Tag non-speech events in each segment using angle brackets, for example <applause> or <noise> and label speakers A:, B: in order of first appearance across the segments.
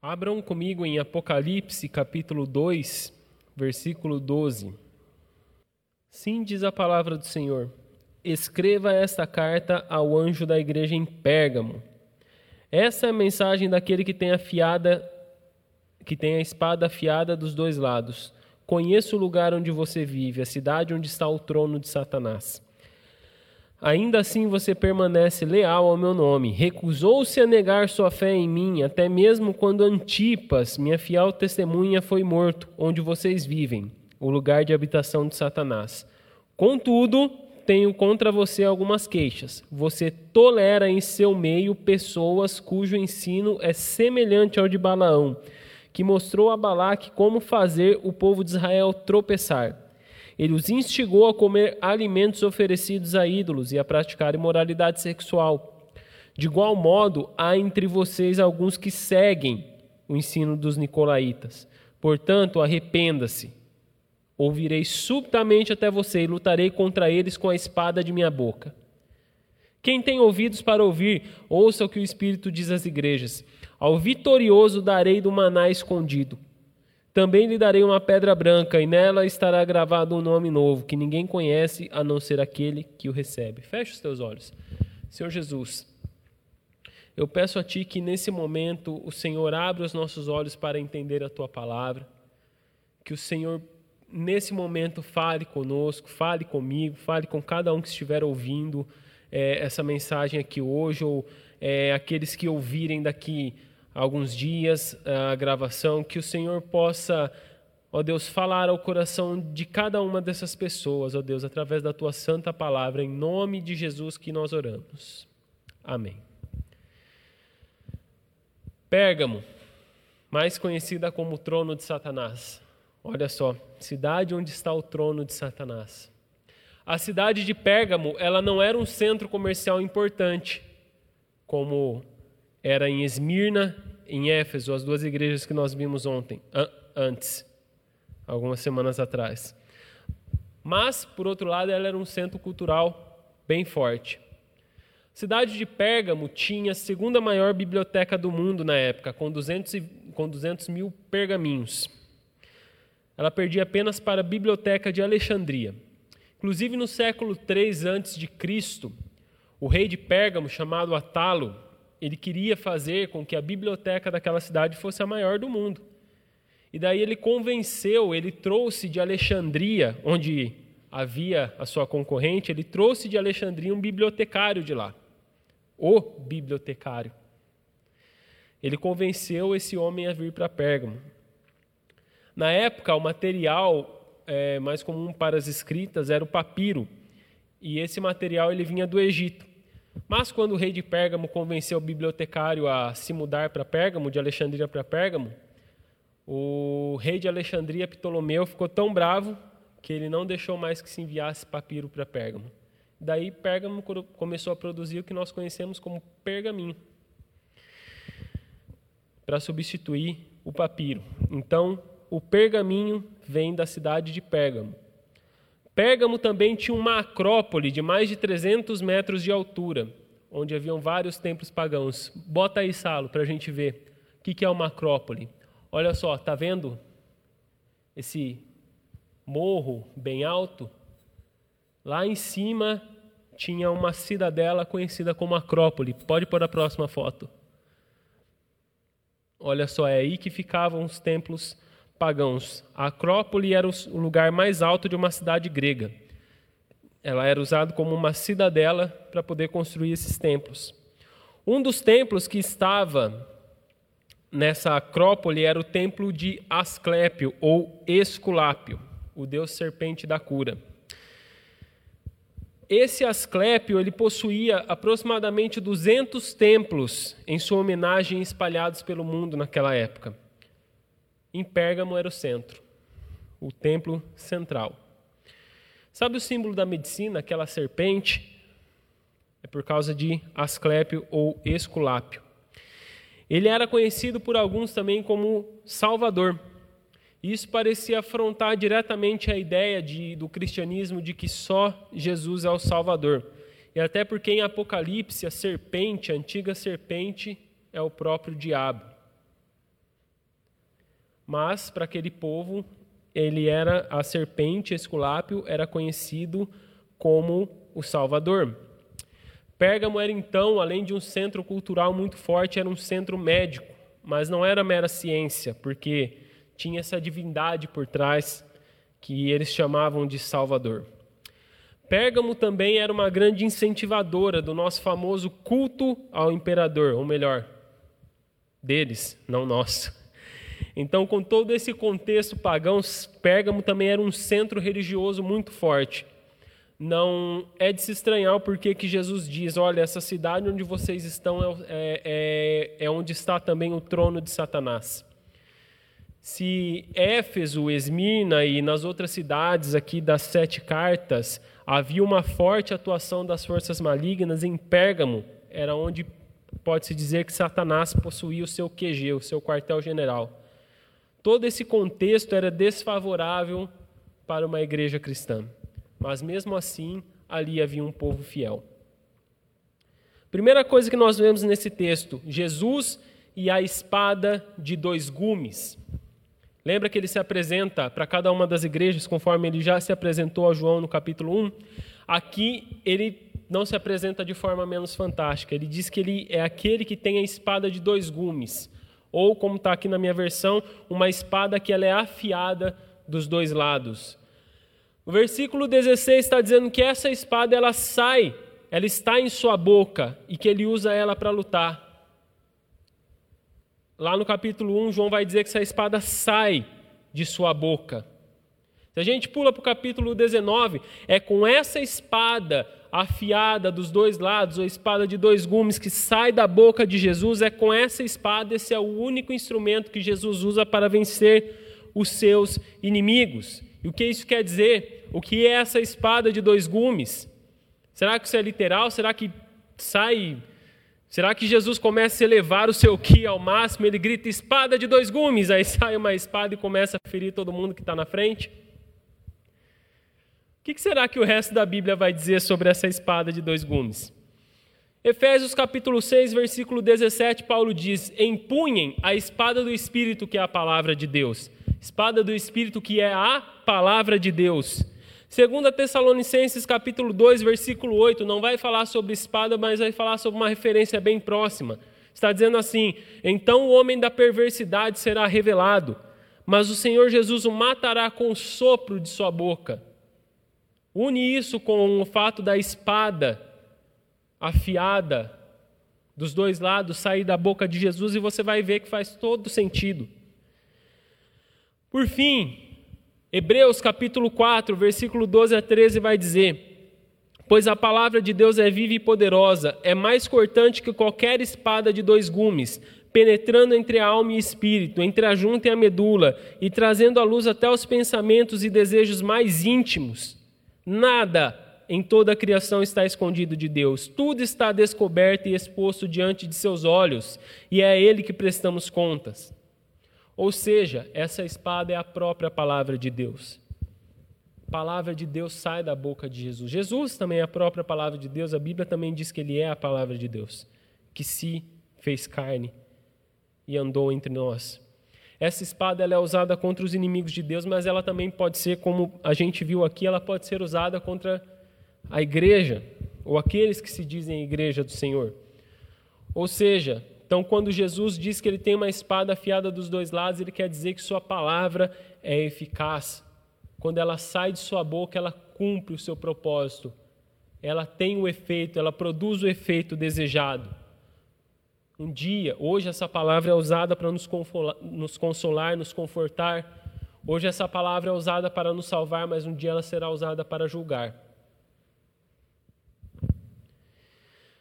A: Abram comigo em Apocalipse, capítulo 2, versículo 12. Sim, diz a palavra do Senhor: Escreva esta carta ao anjo da igreja em Pérgamo. Essa é a mensagem daquele que tem afiada que tem a espada afiada dos dois lados. Conheço o lugar onde você vive, a cidade onde está o trono de Satanás. Ainda assim você permanece leal ao meu nome. Recusou-se a negar sua fé em mim, até mesmo quando Antipas, minha fiel testemunha, foi morto, onde vocês vivem, o lugar de habitação de Satanás. Contudo, tenho contra você algumas queixas. Você tolera em seu meio pessoas cujo ensino é semelhante ao de Balaão, que mostrou a Balaque como fazer o povo de Israel tropeçar. Ele os instigou a comer alimentos oferecidos a ídolos e a praticar imoralidade sexual. De igual modo, há entre vocês alguns que seguem o ensino dos nicolaítas. Portanto, arrependa-se. Ouvirei subitamente até você e lutarei contra eles com a espada de minha boca. Quem tem ouvidos para ouvir, ouça o que o Espírito diz às igrejas. Ao vitorioso darei do maná escondido também lhe darei uma pedra branca, e nela estará gravado um nome novo, que ninguém conhece a não ser aquele que o recebe. Feche os teus olhos. Senhor Jesus, eu peço a Ti que nesse momento o Senhor abra os nossos olhos para entender a Tua palavra, que o Senhor nesse momento fale conosco, fale comigo, fale com cada um que estiver ouvindo é, essa mensagem aqui hoje, ou é, aqueles que ouvirem daqui alguns dias a gravação, que o Senhor possa, ó Deus, falar ao coração de cada uma dessas pessoas, ó Deus, através da tua santa palavra, em nome de Jesus que nós oramos. Amém. Pérgamo, mais conhecida como o trono de Satanás. Olha só, cidade onde está o trono de Satanás. A cidade de Pérgamo, ela não era um centro comercial importante, como era em Esmirna, em Éfeso, as duas igrejas que nós vimos ontem, antes, algumas semanas atrás. Mas, por outro lado, ela era um centro cultural bem forte. A cidade de Pérgamo tinha a segunda maior biblioteca do mundo na época, com 200, com 200 mil pergaminhos. Ela perdia apenas para a biblioteca de Alexandria. Inclusive, no século 3 a.C., o rei de Pérgamo, chamado Atalo, ele queria fazer com que a biblioteca daquela cidade fosse a maior do mundo. E daí ele convenceu, ele trouxe de Alexandria, onde havia a sua concorrente, ele trouxe de Alexandria um bibliotecário de lá. O bibliotecário. Ele convenceu esse homem a vir para Pérgamo. Na época, o material é, mais comum para as escritas era o papiro. E esse material ele vinha do Egito. Mas quando o rei de Pérgamo convenceu o bibliotecário a se mudar para Pérgamo, de Alexandria para Pérgamo, o rei de Alexandria, Ptolomeu, ficou tão bravo que ele não deixou mais que se enviasse papiro para Pérgamo. Daí Pérgamo começou a produzir o que nós conhecemos como pergaminho, para substituir o papiro. Então, o pergaminho vem da cidade de Pérgamo. Pérgamo também tinha uma acrópole de mais de 300 metros de altura, onde haviam vários templos pagãos. Bota aí, Salo, para a gente ver o que é uma acrópole. Olha só, tá vendo esse morro bem alto? Lá em cima tinha uma cidadela conhecida como Acrópole. Pode pôr a próxima foto. Olha só, é aí que ficavam os templos pagãos. A Acrópole era o lugar mais alto de uma cidade grega. Ela era usada como uma cidadela para poder construir esses templos. Um dos templos que estava nessa Acrópole era o templo de Asclépio ou Esculápio, o deus serpente da cura. Esse Asclépio ele possuía aproximadamente 200 templos em sua homenagem espalhados pelo mundo naquela época. Em Pérgamo era o centro, o templo central. Sabe o símbolo da medicina, aquela serpente? É por causa de Asclépio ou Esculápio. Ele era conhecido por alguns também como Salvador. Isso parecia afrontar diretamente a ideia de, do cristianismo de que só Jesus é o Salvador. E até porque em Apocalipse a serpente, a antiga serpente, é o próprio diabo. Mas para aquele povo ele era a serpente Esculápio era conhecido como o Salvador. Pérgamo era então, além de um centro cultural muito forte, era um centro médico, mas não era mera ciência, porque tinha essa divindade por trás que eles chamavam de Salvador. Pérgamo também era uma grande incentivadora do nosso famoso culto ao imperador, ou melhor, deles, não nosso. Então, com todo esse contexto pagão, Pérgamo também era um centro religioso muito forte. Não é de se estranhar o porquê que Jesus diz: olha, essa cidade onde vocês estão é, é, é, é onde está também o trono de Satanás. Se Éfeso, Esmirna e nas outras cidades aqui das sete cartas havia uma forte atuação das forças malignas, em Pérgamo era onde pode-se dizer que Satanás possuía o seu QG, o seu quartel-general. Todo esse contexto era desfavorável para uma igreja cristã, mas mesmo assim ali havia um povo fiel. Primeira coisa que nós vemos nesse texto: Jesus e a espada de dois gumes. Lembra que ele se apresenta para cada uma das igrejas, conforme ele já se apresentou a João no capítulo 1? Aqui ele não se apresenta de forma menos fantástica. Ele diz que ele é aquele que tem a espada de dois gumes, ou como está aqui na minha versão, uma espada que ela é afiada dos dois lados. O versículo 16 está dizendo que essa espada ela sai, ela está em sua boca e que ele usa ela para lutar. Lá no capítulo 1, João vai dizer que essa espada sai de sua boca. Se a gente pula para o capítulo 19, é com essa espada afiada dos dois lados, ou espada de dois gumes que sai da boca de Jesus, é com essa espada, esse é o único instrumento que Jesus usa para vencer os seus inimigos. E o que isso quer dizer? O que é essa espada de dois gumes? Será que isso é literal? Será que sai Será que Jesus começa a elevar o seu ki ao máximo? Ele grita espada de dois gumes, aí <laughs> sai uma espada e começa a ferir todo mundo que está na frente? O que será que o resto da Bíblia vai dizer sobre essa espada de dois gumes? Efésios capítulo 6, versículo 17, Paulo diz: Empunhem a espada do Espírito, que é a palavra de Deus. Espada do Espírito, que é a palavra de Deus. Segundo Tessalonicenses capítulo 2, versículo 8, não vai falar sobre espada, mas vai falar sobre uma referência bem próxima. Está dizendo assim: "Então o homem da perversidade será revelado, mas o Senhor Jesus o matará com o sopro de sua boca." Une isso com o fato da espada afiada dos dois lados sair da boca de Jesus e você vai ver que faz todo sentido. Por fim, Hebreus capítulo 4, versículo 12 a 13 vai dizer: Pois a palavra de Deus é viva e poderosa, é mais cortante que qualquer espada de dois gumes, penetrando entre a alma e espírito, entre a junta e a medula, e trazendo à luz até os pensamentos e desejos mais íntimos. Nada em toda a criação está escondido de Deus, tudo está descoberto e exposto diante de seus olhos, e é a Ele que prestamos contas. Ou seja, essa espada é a própria palavra de Deus. A palavra de Deus sai da boca de Jesus. Jesus também é a própria palavra de Deus. A Bíblia também diz que ele é a palavra de Deus, que se fez carne e andou entre nós. Essa espada ela é usada contra os inimigos de Deus, mas ela também pode ser, como a gente viu aqui, ela pode ser usada contra a igreja ou aqueles que se dizem igreja do Senhor. Ou seja, então, quando Jesus diz que ele tem uma espada afiada dos dois lados, ele quer dizer que sua palavra é eficaz. Quando ela sai de sua boca, ela cumpre o seu propósito. Ela tem o efeito, ela produz o efeito desejado. Um dia, hoje essa palavra é usada para nos consolar, nos confortar. Hoje essa palavra é usada para nos salvar, mas um dia ela será usada para julgar.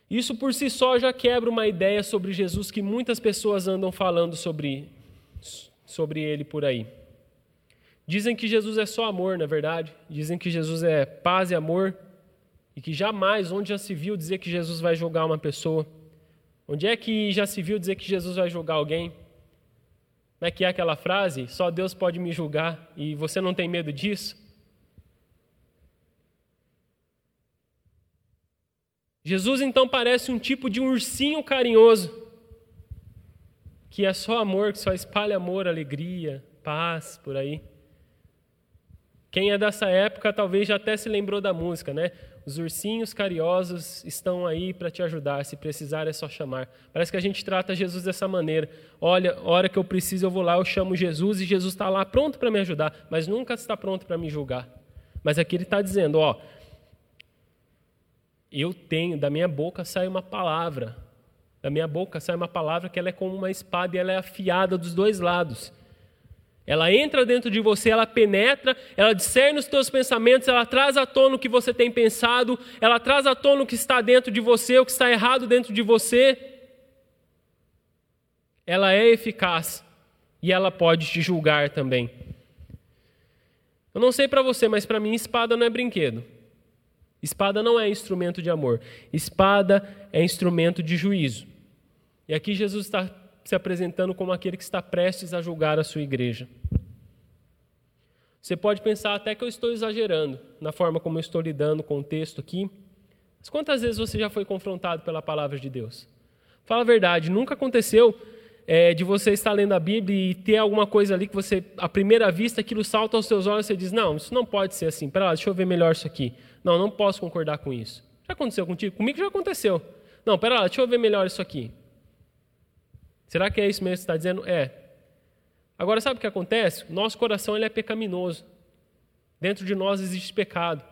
A: Isso por si só já quebra uma ideia sobre Jesus que muitas pessoas andam falando sobre, sobre ele por aí. Dizem que Jesus é só amor, na é verdade. Dizem que Jesus é paz e amor. E que jamais, onde já se viu dizer que Jesus vai julgar uma pessoa? Onde é que já se viu dizer que Jesus vai julgar alguém? Como é que é aquela frase? Só Deus pode me julgar e você não tem medo disso? Jesus então parece um tipo de um ursinho carinhoso, que é só amor, que só espalha amor, alegria, paz por aí. Quem é dessa época talvez já até se lembrou da música, né? Os ursinhos carinhosos estão aí para te ajudar, se precisar é só chamar. Parece que a gente trata Jesus dessa maneira. Olha, hora que eu preciso eu vou lá, eu chamo Jesus e Jesus está lá pronto para me ajudar, mas nunca está pronto para me julgar. Mas aqui ele está dizendo, ó, eu tenho, da minha boca sai uma palavra, da minha boca sai uma palavra que ela é como uma espada e ela é afiada dos dois lados. Ela entra dentro de você, ela penetra, ela discerne os teus pensamentos, ela traz à tona o que você tem pensado, ela traz à tona o que está dentro de você, o que está errado dentro de você. Ela é eficaz e ela pode te julgar também. Eu não sei para você, mas para mim espada não é brinquedo. Espada não é instrumento de amor. Espada é instrumento de juízo. E aqui Jesus está se apresentando como aquele que está prestes a julgar a sua igreja. Você pode pensar até que eu estou exagerando na forma como eu estou lidando com o texto aqui. Mas quantas vezes você já foi confrontado pela palavra de Deus? Fala a verdade, nunca aconteceu é, de você estar lendo a Bíblia e ter alguma coisa ali que você, à primeira vista, aquilo salta aos seus olhos e você diz: Não, isso não pode ser assim. Pera lá, deixa eu ver melhor isso aqui. Não, não posso concordar com isso. Já aconteceu contigo? Comigo já aconteceu. Não, pera lá, deixa eu ver melhor isso aqui. Será que é isso mesmo que está dizendo? É. Agora, sabe o que acontece? Nosso coração ele é pecaminoso. Dentro de nós existe pecado.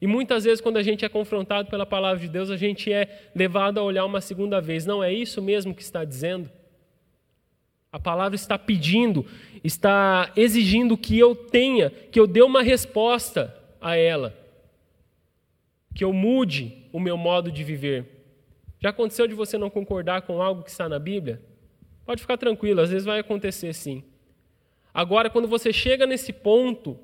A: E muitas vezes, quando a gente é confrontado pela palavra de Deus, a gente é levado a olhar uma segunda vez. Não é isso mesmo que está dizendo? A palavra está pedindo, está exigindo que eu tenha, que eu dê uma resposta a ela, que eu mude o meu modo de viver. Já aconteceu de você não concordar com algo que está na Bíblia? Pode ficar tranquilo, às vezes vai acontecer sim. Agora, quando você chega nesse ponto,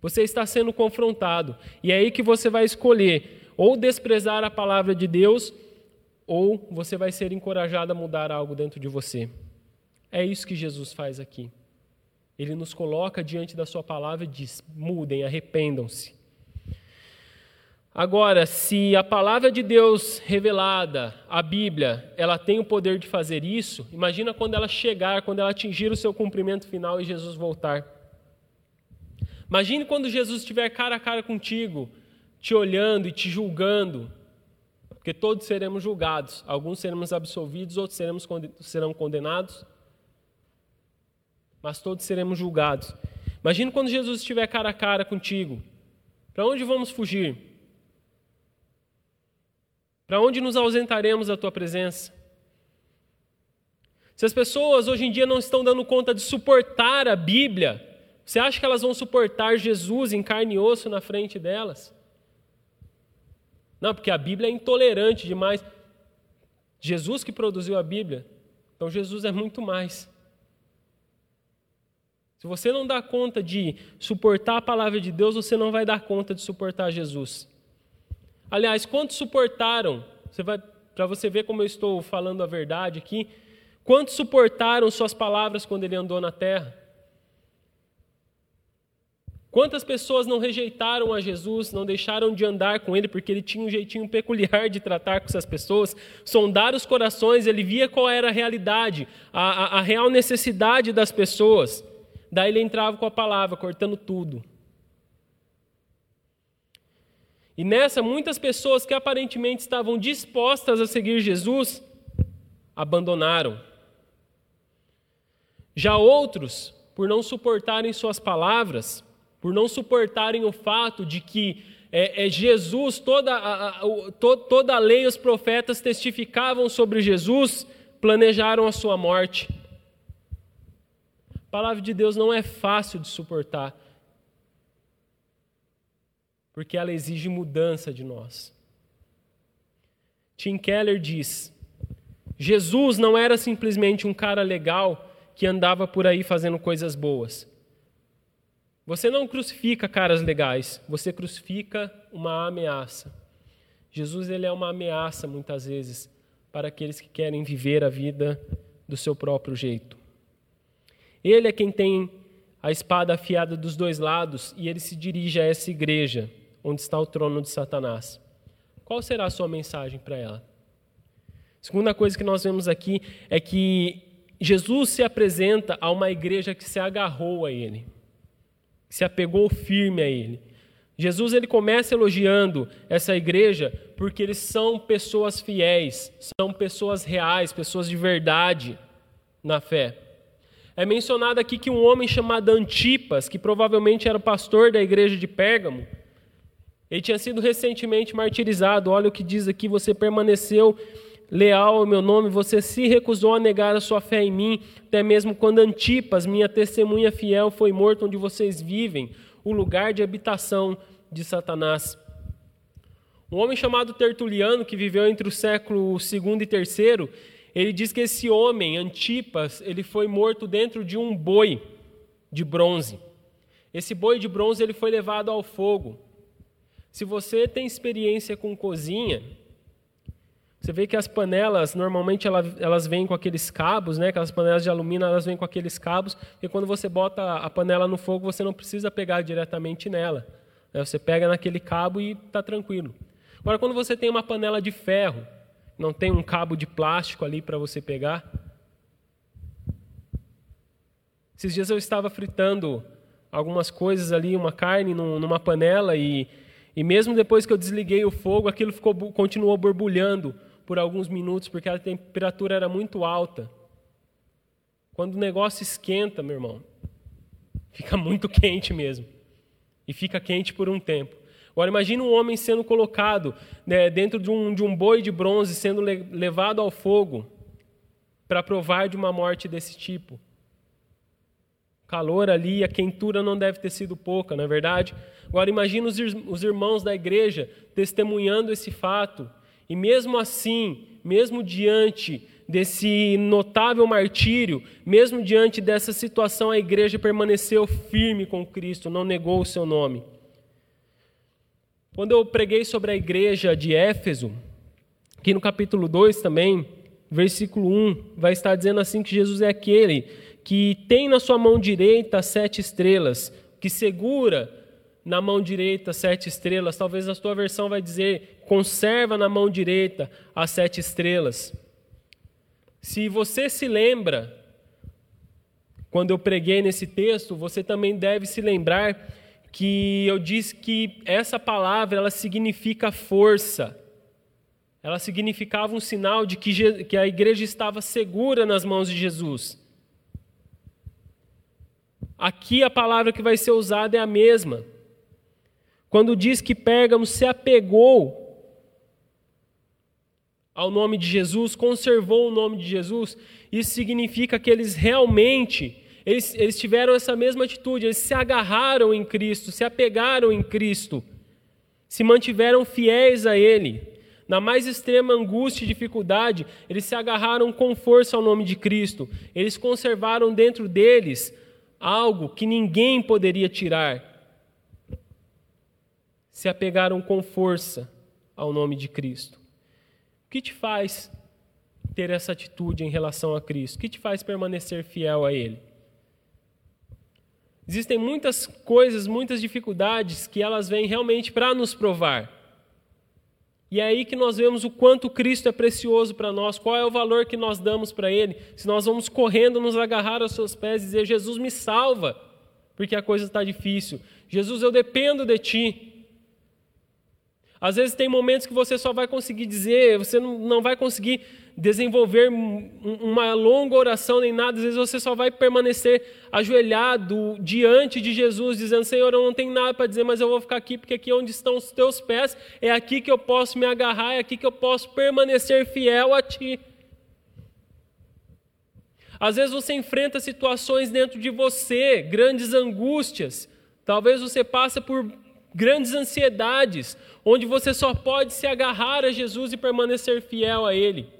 A: você está sendo confrontado. E é aí que você vai escolher ou desprezar a palavra de Deus, ou você vai ser encorajado a mudar algo dentro de você. É isso que Jesus faz aqui. Ele nos coloca diante da Sua palavra e diz: mudem, arrependam-se. Agora, se a palavra de Deus revelada, a Bíblia, ela tem o poder de fazer isso, imagina quando ela chegar, quando ela atingir o seu cumprimento final e Jesus voltar. Imagine quando Jesus estiver cara a cara contigo, te olhando e te julgando, porque todos seremos julgados, alguns seremos absolvidos, outros seremos, serão condenados, mas todos seremos julgados. Imagine quando Jesus estiver cara a cara contigo, para onde vamos fugir? Para onde nos ausentaremos da tua presença? Se as pessoas hoje em dia não estão dando conta de suportar a Bíblia, você acha que elas vão suportar Jesus em carne e osso na frente delas? Não, porque a Bíblia é intolerante demais. Jesus que produziu a Bíblia, então Jesus é muito mais. Se você não dá conta de suportar a palavra de Deus, você não vai dar conta de suportar Jesus. Aliás, quantos suportaram? Você vai para você ver como eu estou falando a verdade aqui. Quantos suportaram suas palavras quando ele andou na terra? Quantas pessoas não rejeitaram a Jesus, não deixaram de andar com ele porque ele tinha um jeitinho peculiar de tratar com essas pessoas, sondar os corações, ele via qual era a realidade, a, a, a real necessidade das pessoas. Daí ele entrava com a palavra, cortando tudo. E nessa, muitas pessoas que aparentemente estavam dispostas a seguir Jesus abandonaram. Já outros, por não suportarem suas palavras, por não suportarem o fato de que é, é Jesus, toda a, a, to, toda a lei os profetas testificavam sobre Jesus, planejaram a sua morte. A palavra de Deus não é fácil de suportar porque ela exige mudança de nós. Tim Keller diz: Jesus não era simplesmente um cara legal que andava por aí fazendo coisas boas. Você não crucifica caras legais, você crucifica uma ameaça. Jesus ele é uma ameaça muitas vezes para aqueles que querem viver a vida do seu próprio jeito. Ele é quem tem a espada afiada dos dois lados e ele se dirige a essa igreja onde está o trono de Satanás. Qual será a sua mensagem para ela? Segunda coisa que nós vemos aqui é que Jesus se apresenta a uma igreja que se agarrou a ele, que se apegou firme a ele. Jesus ele começa elogiando essa igreja porque eles são pessoas fiéis, são pessoas reais, pessoas de verdade na fé. É mencionado aqui que um homem chamado Antipas, que provavelmente era o pastor da igreja de Pérgamo, ele tinha sido recentemente martirizado. Olha o que diz aqui: você permaneceu leal ao meu nome, você se recusou a negar a sua fé em mim, até mesmo quando Antipas, minha testemunha fiel, foi morto onde vocês vivem, o lugar de habitação de Satanás. Um homem chamado Tertuliano, que viveu entre o século II e III, ele diz que esse homem, Antipas, ele foi morto dentro de um boi de bronze. Esse boi de bronze ele foi levado ao fogo. Se você tem experiência com cozinha, você vê que as panelas, normalmente elas vêm com aqueles cabos, né? aquelas panelas de alumínio, elas vêm com aqueles cabos, e quando você bota a panela no fogo, você não precisa pegar diretamente nela. Né? Você pega naquele cabo e está tranquilo. Agora, quando você tem uma panela de ferro, não tem um cabo de plástico ali para você pegar. Esses dias eu estava fritando algumas coisas ali, uma carne numa panela e, e mesmo depois que eu desliguei o fogo, aquilo ficou, continuou borbulhando por alguns minutos porque a temperatura era muito alta. Quando o negócio esquenta, meu irmão, fica <laughs> muito quente mesmo. E fica quente por um tempo. Agora imagine um homem sendo colocado né, dentro de um, de um boi de bronze, sendo le levado ao fogo para provar de uma morte desse tipo. O calor ali, a quentura não deve ter sido pouca, não é verdade? Agora imagine os, os irmãos da igreja testemunhando esse fato. E mesmo assim, mesmo diante desse notável martírio, mesmo diante dessa situação, a igreja permaneceu firme com Cristo, não negou o seu nome. Quando eu preguei sobre a igreja de Éfeso, aqui no capítulo 2 também, versículo 1, vai estar dizendo assim que Jesus é aquele que tem na sua mão direita sete estrelas, que segura na mão direita sete estrelas. Talvez a sua versão vai dizer conserva na mão direita as sete estrelas. Se você se lembra, quando eu preguei nesse texto, você também deve se lembrar que eu disse que essa palavra ela significa força. Ela significava um sinal de que, que a igreja estava segura nas mãos de Jesus. Aqui a palavra que vai ser usada é a mesma. Quando diz que Pérgamo se apegou ao nome de Jesus, conservou o nome de Jesus, isso significa que eles realmente eles, eles tiveram essa mesma atitude, eles se agarraram em Cristo, se apegaram em Cristo, se mantiveram fiéis a Ele. Na mais extrema angústia e dificuldade, eles se agarraram com força ao nome de Cristo. Eles conservaram dentro deles algo que ninguém poderia tirar. Se apegaram com força ao nome de Cristo. O que te faz ter essa atitude em relação a Cristo? O que te faz permanecer fiel a Ele? Existem muitas coisas, muitas dificuldades que elas vêm realmente para nos provar. E é aí que nós vemos o quanto Cristo é precioso para nós, qual é o valor que nós damos para Ele. Se nós vamos correndo, nos agarrar aos seus pés e dizer: Jesus, me salva, porque a coisa está difícil. Jesus, eu dependo de Ti. Às vezes tem momentos que você só vai conseguir dizer, você não vai conseguir desenvolver uma longa oração nem nada, às vezes você só vai permanecer ajoelhado diante de Jesus, dizendo: Senhor, eu não tenho nada para dizer, mas eu vou ficar aqui, porque aqui onde estão os teus pés, é aqui que eu posso me agarrar, é aqui que eu posso permanecer fiel a Ti. Às vezes você enfrenta situações dentro de você, grandes angústias, talvez você passe por grandes ansiedades, onde você só pode se agarrar a Jesus e permanecer fiel a Ele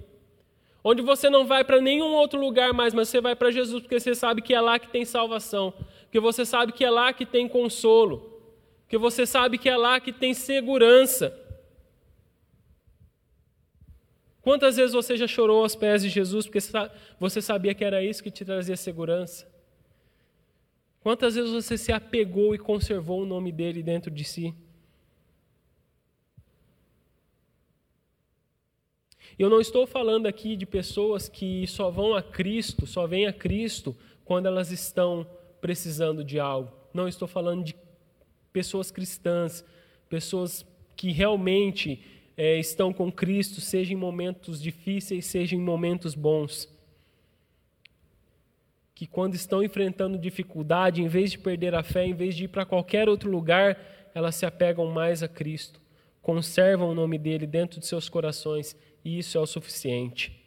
A: onde você não vai para nenhum outro lugar mais, mas você vai para Jesus, porque você sabe que é lá que tem salvação, porque você sabe que é lá que tem consolo, porque você sabe que é lá que tem segurança. Quantas vezes você já chorou aos pés de Jesus porque você sabia que era isso que te trazia segurança? Quantas vezes você se apegou e conservou o nome dele dentro de si? Eu não estou falando aqui de pessoas que só vão a Cristo, só vêm a Cristo quando elas estão precisando de algo. Não estou falando de pessoas cristãs, pessoas que realmente é, estão com Cristo, seja em momentos difíceis, seja em momentos bons. Que quando estão enfrentando dificuldade, em vez de perder a fé, em vez de ir para qualquer outro lugar, elas se apegam mais a Cristo, conservam o nome dele dentro de seus corações e isso é o suficiente.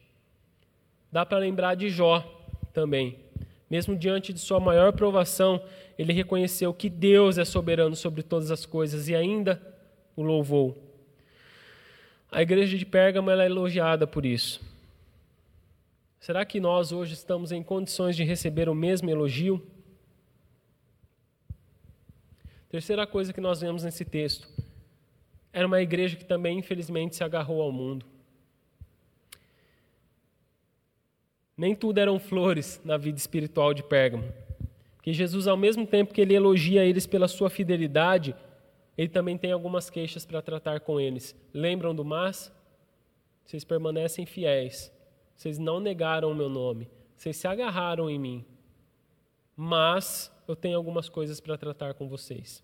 A: Dá para lembrar de Jó também. Mesmo diante de sua maior provação, ele reconheceu que Deus é soberano sobre todas as coisas e ainda o louvou. A igreja de Pérgamo é elogiada por isso. Será que nós hoje estamos em condições de receber o mesmo elogio? Terceira coisa que nós vemos nesse texto. Era uma igreja que também, infelizmente, se agarrou ao mundo. Nem tudo eram flores na vida espiritual de Pérgamo. Que Jesus, ao mesmo tempo que ele elogia eles pela sua fidelidade, ele também tem algumas queixas para tratar com eles. Lembram do mas? Vocês permanecem fiéis. Vocês não negaram o meu nome. Vocês se agarraram em mim. Mas eu tenho algumas coisas para tratar com vocês.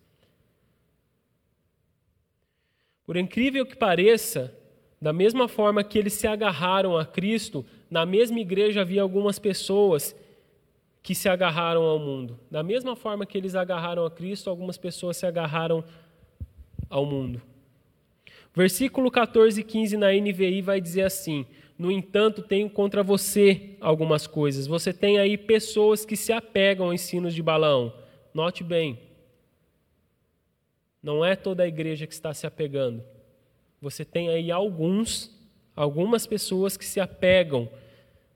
A: Por incrível que pareça, da mesma forma que eles se agarraram a Cristo, na mesma igreja havia algumas pessoas que se agarraram ao mundo. Da mesma forma que eles agarraram a Cristo, algumas pessoas se agarraram ao mundo. Versículo 14 e 15 na NVI vai dizer assim: No entanto, tenho contra você algumas coisas. Você tem aí pessoas que se apegam aos ensinos de Balão. Note bem, não é toda a igreja que está se apegando. Você tem aí alguns, algumas pessoas que se apegam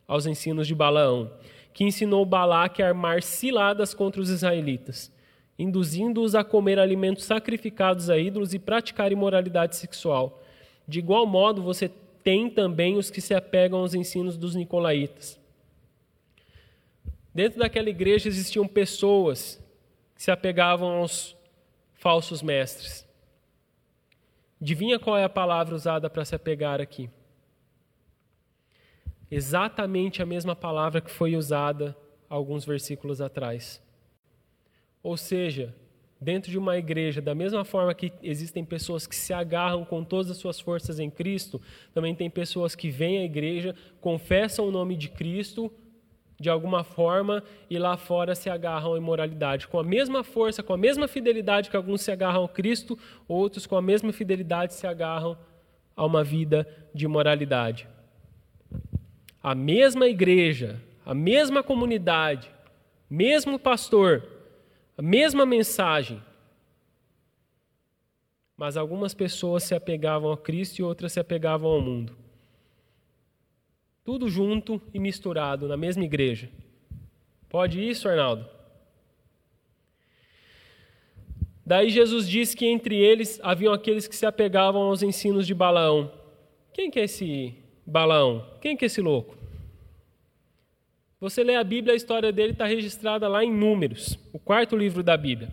A: aos ensinos de Balaão, que ensinou Balaque a armar ciladas contra os israelitas, induzindo-os a comer alimentos sacrificados a ídolos e praticar imoralidade sexual. De igual modo, você tem também os que se apegam aos ensinos dos nicolaítas. Dentro daquela igreja existiam pessoas que se apegavam aos falsos mestres. Adivinha qual é a palavra usada para se apegar aqui? Exatamente a mesma palavra que foi usada alguns versículos atrás. Ou seja, dentro de uma igreja, da mesma forma que existem pessoas que se agarram com todas as suas forças em Cristo, também tem pessoas que vêm à igreja, confessam o nome de Cristo, de alguma forma e lá fora se agarram à imoralidade. Com a mesma força, com a mesma fidelidade que alguns se agarram a Cristo, outros com a mesma fidelidade se agarram a uma vida de imoralidade. A mesma igreja, a mesma comunidade, mesmo pastor, a mesma mensagem. Mas algumas pessoas se apegavam a Cristo e outras se apegavam ao mundo. Tudo junto e misturado na mesma igreja. Pode isso, Arnaldo? Daí Jesus diz que entre eles haviam aqueles que se apegavam aos ensinos de Balaão. Quem que é esse Balaão? Quem que é esse louco? Você lê a Bíblia, a história dele está registrada lá em Números, o quarto livro da Bíblia.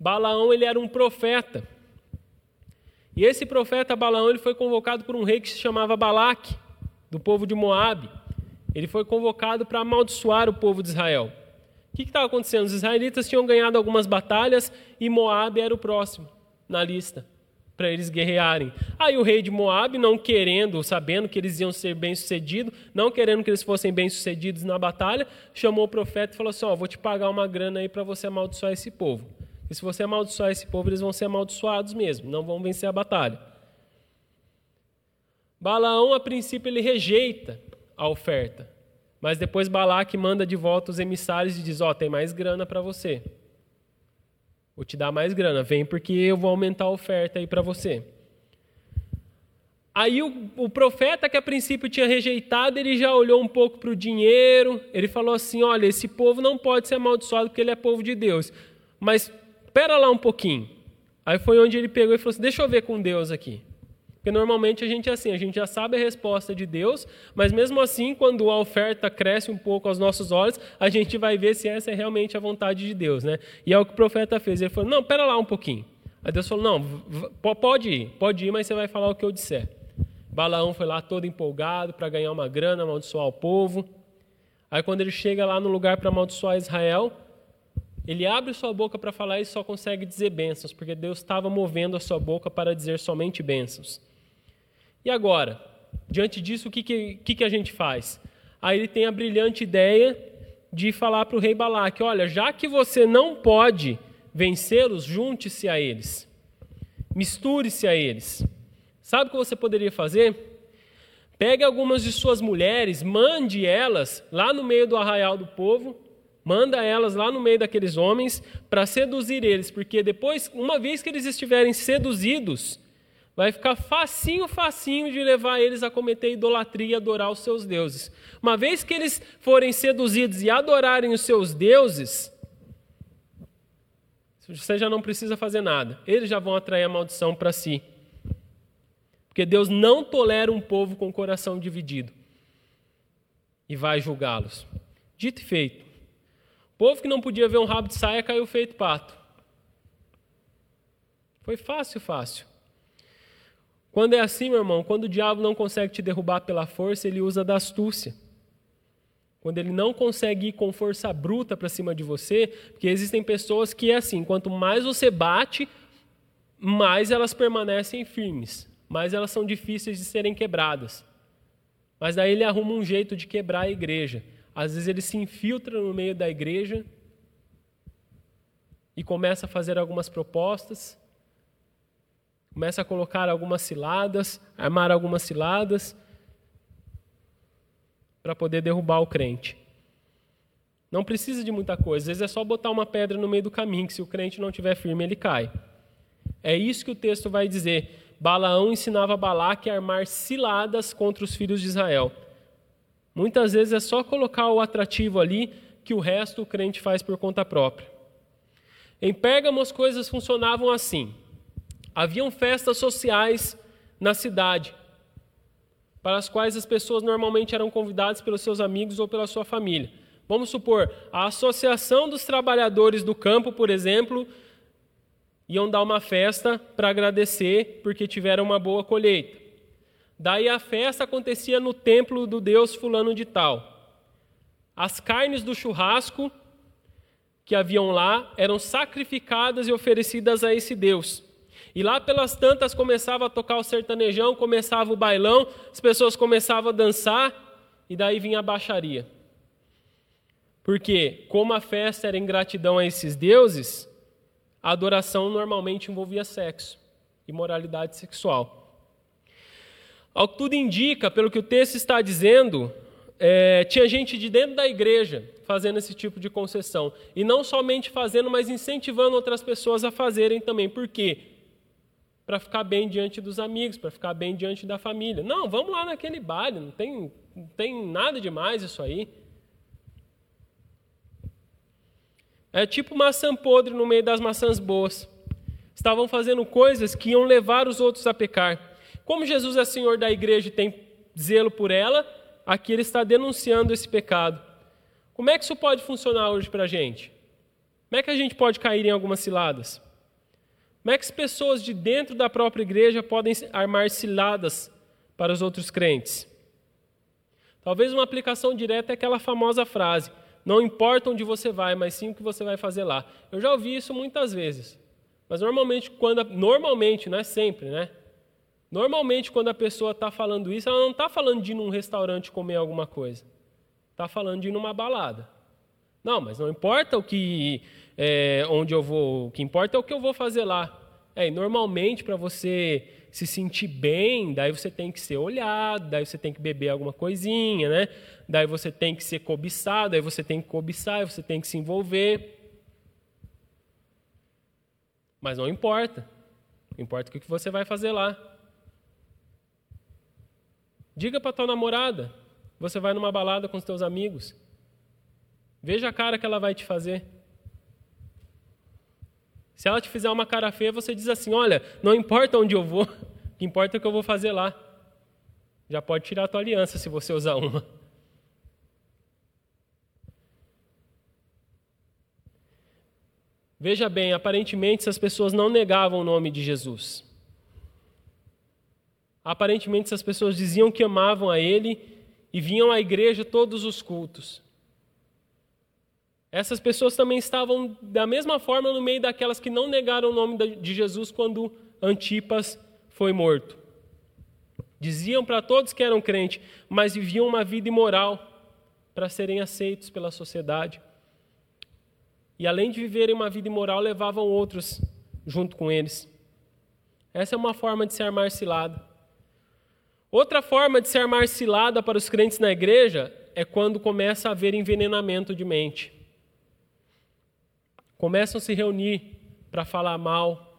A: Balaão ele era um profeta. E esse profeta Balaão ele foi convocado por um rei que se chamava Balaque do povo de Moabe. Ele foi convocado para amaldiçoar o povo de Israel. O que estava acontecendo? Os israelitas tinham ganhado algumas batalhas e Moabe era o próximo na lista para eles guerrearem. Aí o rei de Moabe, não querendo, sabendo que eles iam ser bem-sucedidos, não querendo que eles fossem bem-sucedidos na batalha, chamou o profeta e falou assim: Ó, vou te pagar uma grana aí para você amaldiçoar esse povo. E se você amaldiçoar esse povo, eles vão ser amaldiçoados mesmo, não vão vencer a batalha. Balaão, a princípio, ele rejeita a oferta. Mas depois Balaque manda de volta os emissários e diz: Ó, oh, tem mais grana para você. Vou te dar mais grana. Vem porque eu vou aumentar a oferta aí para você. Aí o, o, profeta que a princípio tinha rejeitado, ele já olhou um pouco para o dinheiro. Ele falou assim: Olha, esse povo não pode ser amaldiçoado porque ele é povo de Deus. Mas espera lá um pouquinho. Aí foi onde ele pegou e falou assim: Deixa eu ver com Deus aqui. Porque normalmente a gente é assim, a gente já sabe a resposta de Deus, mas mesmo assim, quando a oferta cresce um pouco aos nossos olhos, a gente vai ver se essa é realmente a vontade de Deus, né? E é o que o profeta fez. Ele falou: "Não, pera lá um pouquinho". Aí Deus falou: "Não, pode ir, pode ir, mas você vai falar o que eu disser". Balaão foi lá todo empolgado para ganhar uma grana, amaldiçoar o povo. Aí quando ele chega lá no lugar para amaldiçoar Israel, ele abre sua boca para falar e só consegue dizer bênçãos, porque Deus estava movendo a sua boca para dizer somente bênçãos. E agora, diante disso, o que, que, que a gente faz? Aí ele tem a brilhante ideia de falar para o rei Balaque: olha, já que você não pode vencê-los, junte-se a eles, misture-se a eles. Sabe o que você poderia fazer? Pegue algumas de suas mulheres, mande elas lá no meio do arraial do povo, manda elas lá no meio daqueles homens para seduzir eles, porque depois, uma vez que eles estiverem seduzidos, vai ficar facinho, facinho de levar eles a cometer idolatria e adorar os seus deuses. Uma vez que eles forem seduzidos e adorarem os seus deuses, você já não precisa fazer nada. Eles já vão atrair a maldição para si. Porque Deus não tolera um povo com o coração dividido e vai julgá-los. Dito e feito. O povo que não podia ver um rabo de saia caiu feito pato. Foi fácil, fácil. Quando é assim, meu irmão, quando o diabo não consegue te derrubar pela força, ele usa da astúcia. Quando ele não consegue ir com força bruta para cima de você, porque existem pessoas que é assim, quanto mais você bate, mais elas permanecem firmes mas elas são difíceis de serem quebradas. Mas daí ele arruma um jeito de quebrar a igreja. Às vezes ele se infiltra no meio da igreja e começa a fazer algumas propostas, começa a colocar algumas ciladas, armar algumas ciladas para poder derrubar o crente. Não precisa de muita coisa, às vezes é só botar uma pedra no meio do caminho, que se o crente não estiver firme, ele cai. É isso que o texto vai dizer. Balaão ensinava Balaque a armar ciladas contra os filhos de Israel. Muitas vezes é só colocar o atrativo ali que o resto o crente faz por conta própria. Em Pérgamo as coisas funcionavam assim. Haviam festas sociais na cidade, para as quais as pessoas normalmente eram convidadas pelos seus amigos ou pela sua família. Vamos supor, a Associação dos Trabalhadores do Campo, por exemplo, iam dar uma festa para agradecer porque tiveram uma boa colheita. Daí a festa acontecia no templo do deus fulano de tal. As carnes do churrasco que haviam lá eram sacrificadas e oferecidas a esse deus. E lá pelas tantas começava a tocar o sertanejão, começava o bailão, as pessoas começavam a dançar e daí vinha a baixaria. Porque como a festa era em gratidão a esses deuses, a adoração normalmente envolvia sexo e moralidade sexual. Ao que tudo indica, pelo que o texto está dizendo, é, tinha gente de dentro da igreja fazendo esse tipo de concessão. E não somente fazendo, mas incentivando outras pessoas a fazerem também. Por quê? Para ficar bem diante dos amigos, para ficar bem diante da família. Não, vamos lá naquele baile, não tem, não tem nada demais isso aí. É tipo maçã podre no meio das maçãs boas. Estavam fazendo coisas que iam levar os outros a pecar. Como Jesus é Senhor da igreja e tem zelo por ela, aqui ele está denunciando esse pecado. Como é que isso pode funcionar hoje para a gente? Como é que a gente pode cair em algumas ciladas? Como é que as pessoas de dentro da própria igreja podem armar ciladas para os outros crentes? Talvez uma aplicação direta é aquela famosa frase: não importa onde você vai, mas sim o que você vai fazer lá. Eu já ouvi isso muitas vezes. Mas normalmente, quando normalmente, não é sempre, né? Normalmente, quando a pessoa está falando isso, ela não está falando de ir num restaurante comer alguma coisa. Está falando de ir numa balada. Não, mas não importa o que, é, onde eu vou, o que importa é o que eu vou fazer lá. É, normalmente, para você se sentir bem, daí você tem que ser olhado, daí você tem que beber alguma coisinha, né? Daí você tem que ser cobiçado, daí você tem que cobiçar, você tem que se envolver. Mas não importa. Importa o que você vai fazer lá. Diga para tua namorada, você vai numa balada com os teus amigos. Veja a cara que ela vai te fazer. Se ela te fizer uma cara feia, você diz assim: Olha, não importa onde eu vou, <laughs> o que importa é o que eu vou fazer lá. Já pode tirar a tua aliança se você usar uma. Veja bem, aparentemente essas pessoas não negavam o nome de Jesus. Aparentemente, essas pessoas diziam que amavam a ele e vinham à igreja todos os cultos. Essas pessoas também estavam da mesma forma no meio daquelas que não negaram o nome de Jesus quando Antipas foi morto. Diziam para todos que eram crentes, mas viviam uma vida imoral para serem aceitos pela sociedade. E além de viverem uma vida imoral, levavam outros junto com eles. Essa é uma forma de se armar cilada. Outra forma de se armar cilada para os crentes na igreja é quando começa a haver envenenamento de mente. Começam a se reunir para falar mal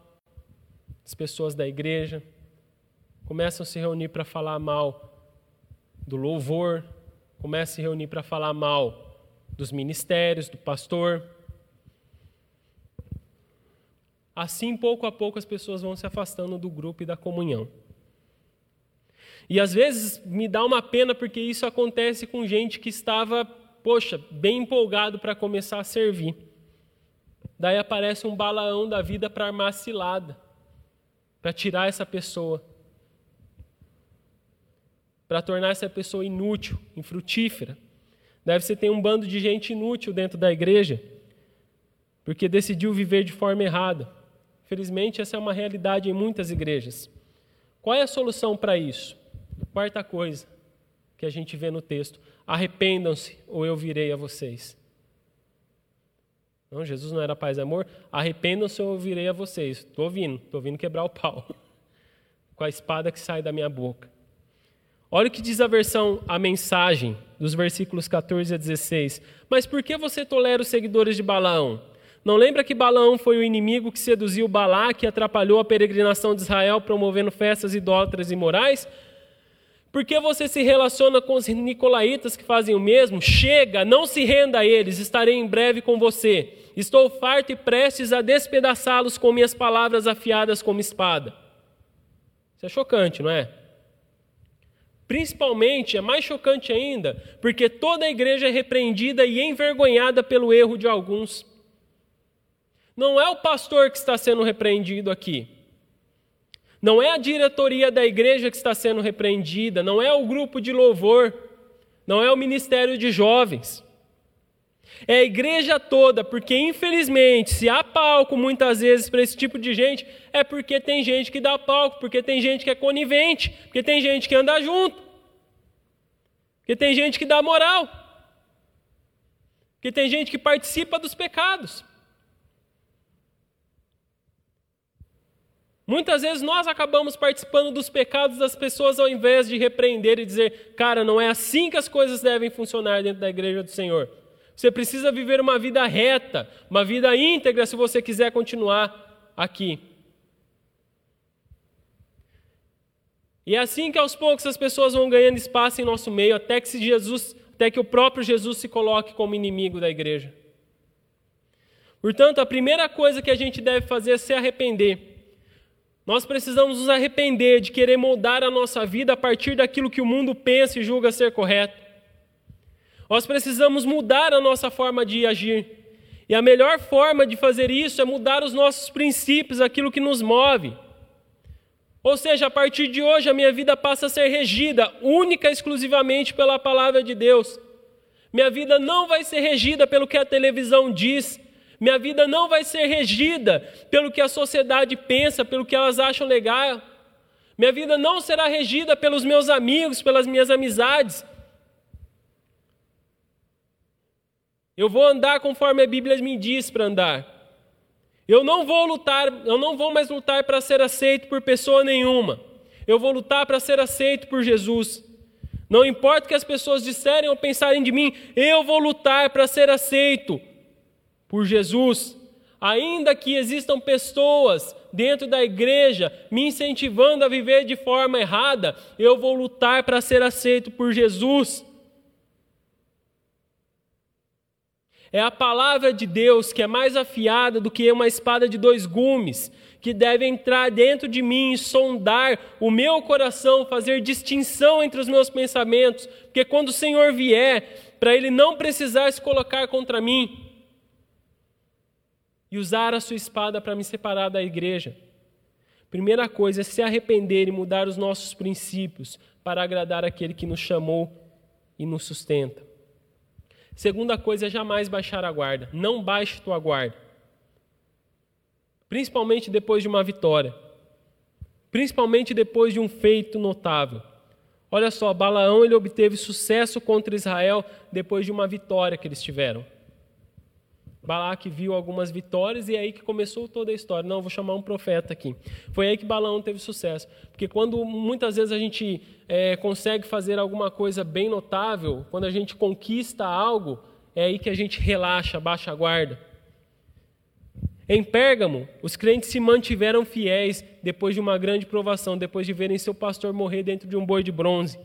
A: das pessoas da igreja, começam a se reunir para falar mal do louvor, começam a se reunir para falar mal dos ministérios, do pastor. Assim, pouco a pouco, as pessoas vão se afastando do grupo e da comunhão. E às vezes me dá uma pena porque isso acontece com gente que estava, poxa, bem empolgado para começar a servir. Daí aparece um balaão da vida para armar cilada, para tirar essa pessoa, para tornar essa pessoa inútil, infrutífera. Deve ser ter um bando de gente inútil dentro da igreja, porque decidiu viver de forma errada. Felizmente, essa é uma realidade em muitas igrejas. Qual é a solução para isso? Quarta coisa que a gente vê no texto: arrependam-se ou eu virei a vocês. Não, Jesus não era paz e amor. Arrependam-se ou eu virei a vocês. Estou ouvindo, estou ouvindo quebrar o pau. <laughs> Com a espada que sai da minha boca. Olha o que diz a versão, a mensagem, dos versículos 14 a 16. Mas por que você tolera os seguidores de Balaão? Não lembra que Balaão foi o inimigo que seduziu Balaque e atrapalhou a peregrinação de Israel, promovendo festas idólatras e morais? Por que você se relaciona com os nicolaítas que fazem o mesmo? Chega, não se renda a eles, estarei em breve com você. Estou farto e prestes a despedaçá-los com minhas palavras afiadas como espada. Isso é chocante, não é? Principalmente, é mais chocante ainda, porque toda a igreja é repreendida e envergonhada pelo erro de alguns. Não é o pastor que está sendo repreendido aqui. Não é a diretoria da igreja que está sendo repreendida, não é o grupo de louvor, não é o ministério de jovens. É a igreja toda, porque infelizmente, se há palco muitas vezes para esse tipo de gente, é porque tem gente que dá palco, porque tem gente que é conivente, porque tem gente que anda junto, porque tem gente que dá moral, porque tem gente que participa dos pecados. Muitas vezes nós acabamos participando dos pecados das pessoas ao invés de repreender e dizer, cara, não é assim que as coisas devem funcionar dentro da igreja do Senhor. Você precisa viver uma vida reta, uma vida íntegra se você quiser continuar aqui. E é assim que aos poucos as pessoas vão ganhando espaço em nosso meio, até que Jesus, até que o próprio Jesus se coloque como inimigo da igreja. Portanto, a primeira coisa que a gente deve fazer é se arrepender. Nós precisamos nos arrepender de querer moldar a nossa vida a partir daquilo que o mundo pensa e julga ser correto. Nós precisamos mudar a nossa forma de agir. E a melhor forma de fazer isso é mudar os nossos princípios, aquilo que nos move. Ou seja, a partir de hoje a minha vida passa a ser regida única e exclusivamente pela palavra de Deus. Minha vida não vai ser regida pelo que a televisão diz, minha vida não vai ser regida pelo que a sociedade pensa, pelo que elas acham legal. Minha vida não será regida pelos meus amigos, pelas minhas amizades. Eu vou andar conforme a Bíblia me diz para andar. Eu não vou lutar, eu não vou mais lutar para ser aceito por pessoa nenhuma. Eu vou lutar para ser aceito por Jesus. Não importa o que as pessoas disserem ou pensarem de mim, eu vou lutar para ser aceito por Jesus, ainda que existam pessoas dentro da igreja me incentivando a viver de forma errada, eu vou lutar para ser aceito por Jesus. É a palavra de Deus que é mais afiada do que uma espada de dois gumes, que deve entrar dentro de mim e sondar o meu coração, fazer distinção entre os meus pensamentos, porque quando o Senhor vier, para Ele não precisar se colocar contra mim, e usar a sua espada para me separar da igreja. Primeira coisa é se arrepender e mudar os nossos princípios para agradar aquele que nos chamou e nos sustenta. Segunda coisa é jamais baixar a guarda. Não baixe tua guarda. Principalmente depois de uma vitória. Principalmente depois de um feito notável. Olha só, Balaão ele obteve sucesso contra Israel depois de uma vitória que eles tiveram. Balaque viu algumas vitórias e é aí que começou toda a história. Não, vou chamar um profeta aqui. Foi aí que Balaão teve sucesso. Porque quando muitas vezes a gente é, consegue fazer alguma coisa bem notável, quando a gente conquista algo, é aí que a gente relaxa, baixa a guarda. Em Pérgamo, os crentes se mantiveram fiéis depois de uma grande provação, depois de verem seu pastor morrer dentro de um boi de bronze.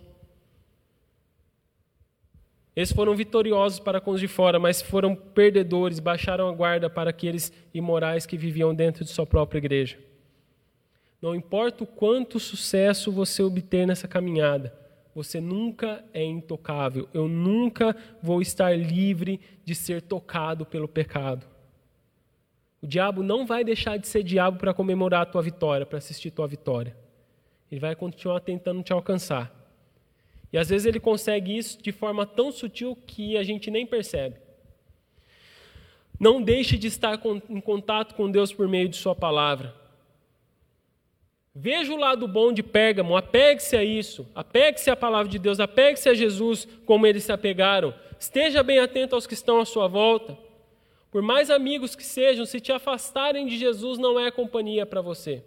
A: Eles foram vitoriosos para com os de fora, mas foram perdedores, baixaram a guarda para aqueles imorais que viviam dentro de sua própria igreja. Não importa o quanto sucesso você obter nessa caminhada, você nunca é intocável. Eu nunca vou estar livre de ser tocado pelo pecado. O diabo não vai deixar de ser diabo para comemorar a tua vitória, para assistir tua vitória. Ele vai continuar tentando te alcançar. E às vezes ele consegue isso de forma tão sutil que a gente nem percebe. Não deixe de estar em contato com Deus por meio de Sua palavra. Veja o lado bom de Pérgamo, apegue-se a isso, apegue-se à palavra de Deus, apegue-se a Jesus como eles se apegaram. Esteja bem atento aos que estão à sua volta. Por mais amigos que sejam, se te afastarem de Jesus, não é companhia para você.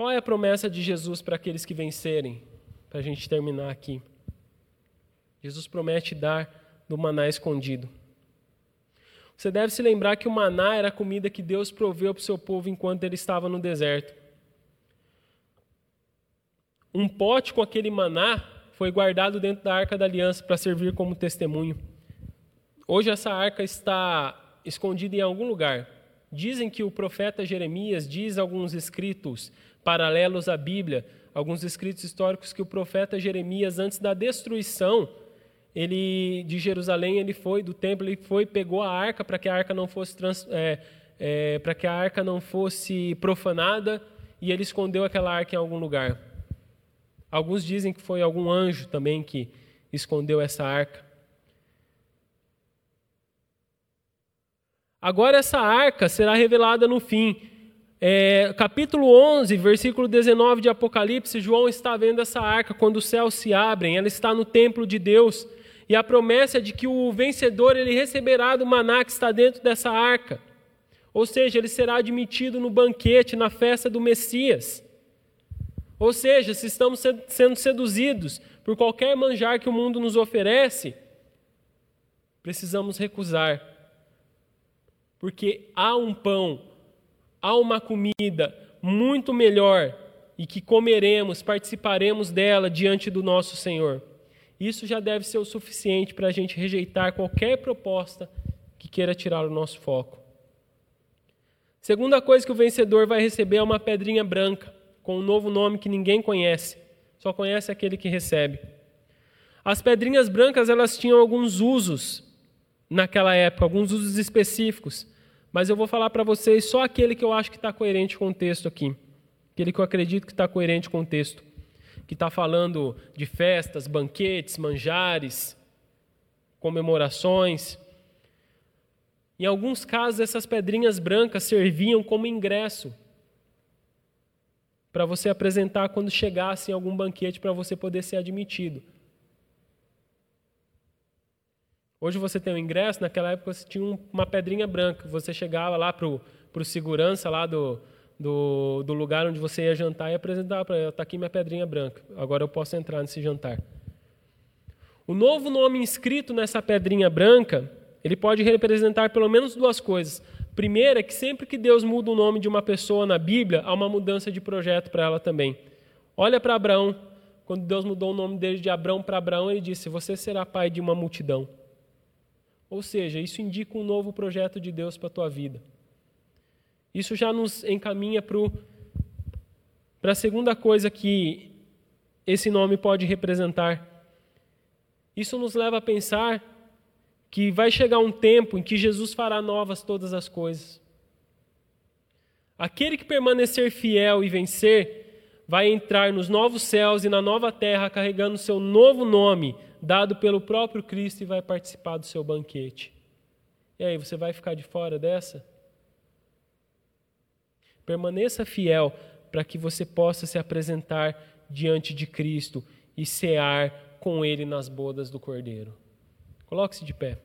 A: Qual é a promessa de Jesus para aqueles que vencerem? Para a gente terminar aqui. Jesus promete dar do maná escondido. Você deve se lembrar que o maná era a comida que Deus proveu para o seu povo enquanto ele estava no deserto. Um pote com aquele maná foi guardado dentro da arca da aliança para servir como testemunho. Hoje essa arca está escondida em algum lugar. Dizem que o profeta Jeremias diz alguns escritos paralelos à Bíblia, alguns escritos históricos que o profeta Jeremias antes da destruição ele de Jerusalém ele foi do templo ele foi pegou a arca para que a arca não fosse trans, é, é, para que a arca não fosse profanada e ele escondeu aquela arca em algum lugar Alguns dizem que foi algum anjo também que escondeu essa arca. Agora, essa arca será revelada no fim. É, capítulo 11, versículo 19 de Apocalipse, João está vendo essa arca quando os céus se abrem, ela está no templo de Deus, e a promessa é de que o vencedor ele receberá do maná que está dentro dessa arca. Ou seja, ele será admitido no banquete, na festa do Messias. Ou seja, se estamos sendo seduzidos por qualquer manjar que o mundo nos oferece, precisamos recusar. Porque há um pão, há uma comida muito melhor e que comeremos, participaremos dela diante do nosso Senhor. Isso já deve ser o suficiente para a gente rejeitar qualquer proposta que queira tirar o nosso foco. Segunda coisa que o vencedor vai receber é uma pedrinha branca com um novo nome que ninguém conhece, só conhece aquele que recebe. As pedrinhas brancas elas tinham alguns usos naquela época, alguns usos específicos, mas eu vou falar para vocês só aquele que eu acho que está coerente com o texto aqui, aquele que eu acredito que está coerente com o texto, que está falando de festas, banquetes, manjares, comemorações. Em alguns casos, essas pedrinhas brancas serviam como ingresso para você apresentar quando chegasse em algum banquete para você poder ser admitido. Hoje você tem um ingresso, naquela época você tinha uma pedrinha branca. Você chegava lá para o segurança lá do, do, do, lugar onde você ia jantar e apresentava para ele, está aqui minha pedrinha branca, agora eu posso entrar nesse jantar. O novo nome inscrito nessa pedrinha branca, ele pode representar pelo menos duas coisas. Primeiro é que sempre que Deus muda o nome de uma pessoa na Bíblia, há uma mudança de projeto para ela também. Olha para Abraão, quando Deus mudou o nome dele de Abraão para Abraão, ele disse: Você será pai de uma multidão. Ou seja, isso indica um novo projeto de Deus para a tua vida. Isso já nos encaminha para a segunda coisa que esse nome pode representar. Isso nos leva a pensar que vai chegar um tempo em que Jesus fará novas todas as coisas. Aquele que permanecer fiel e vencer vai entrar nos novos céus e na nova terra carregando seu novo nome, dado pelo próprio Cristo, e vai participar do seu banquete. E aí, você vai ficar de fora dessa? Permaneça fiel para que você possa se apresentar diante de Cristo e cear com Ele nas bodas do Cordeiro. Coloque-se de pé.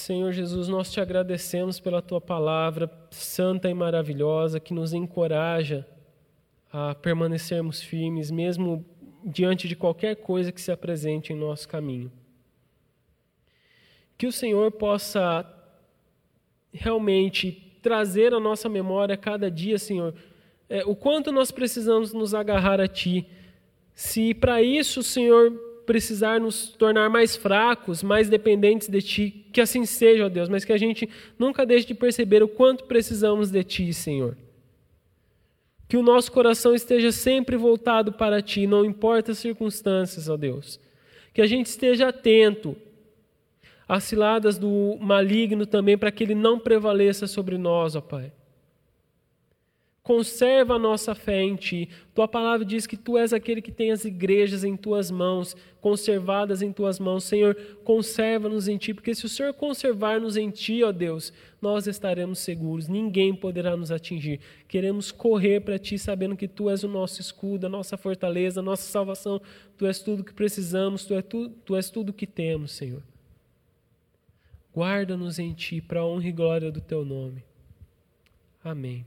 A: Senhor Jesus, nós te agradecemos pela tua palavra santa e maravilhosa que nos encoraja a permanecermos firmes, mesmo diante de qualquer coisa que se apresente em nosso caminho. Que o Senhor possa realmente trazer à nossa memória cada dia, Senhor, é, o quanto nós precisamos nos agarrar a Ti. Se para isso, Senhor, precisar nos tornar mais fracos, mais dependentes de Ti, que assim seja, ó Deus, mas que a gente nunca deixe de perceber o quanto precisamos de Ti, Senhor. Que o nosso coração esteja sempre voltado para Ti, não importa as circunstâncias, ó Deus. Que a gente esteja atento às ciladas do maligno também, para que ele não prevaleça sobre nós, ó Pai. Conserva a nossa fé em Ti. Tua palavra diz que Tu és aquele que tem as igrejas em Tuas mãos, conservadas em Tuas mãos. Senhor, conserva-nos em Ti, porque se o Senhor conservar-nos em Ti, ó Deus, nós estaremos seguros, ninguém poderá nos atingir. Queremos correr para Ti, sabendo que Tu és o nosso escudo, a nossa fortaleza, a nossa salvação. Tu és tudo que precisamos, Tu, é tu, tu és tudo que temos, Senhor. Guarda-nos em Ti, para a honra e glória do Teu nome. Amém.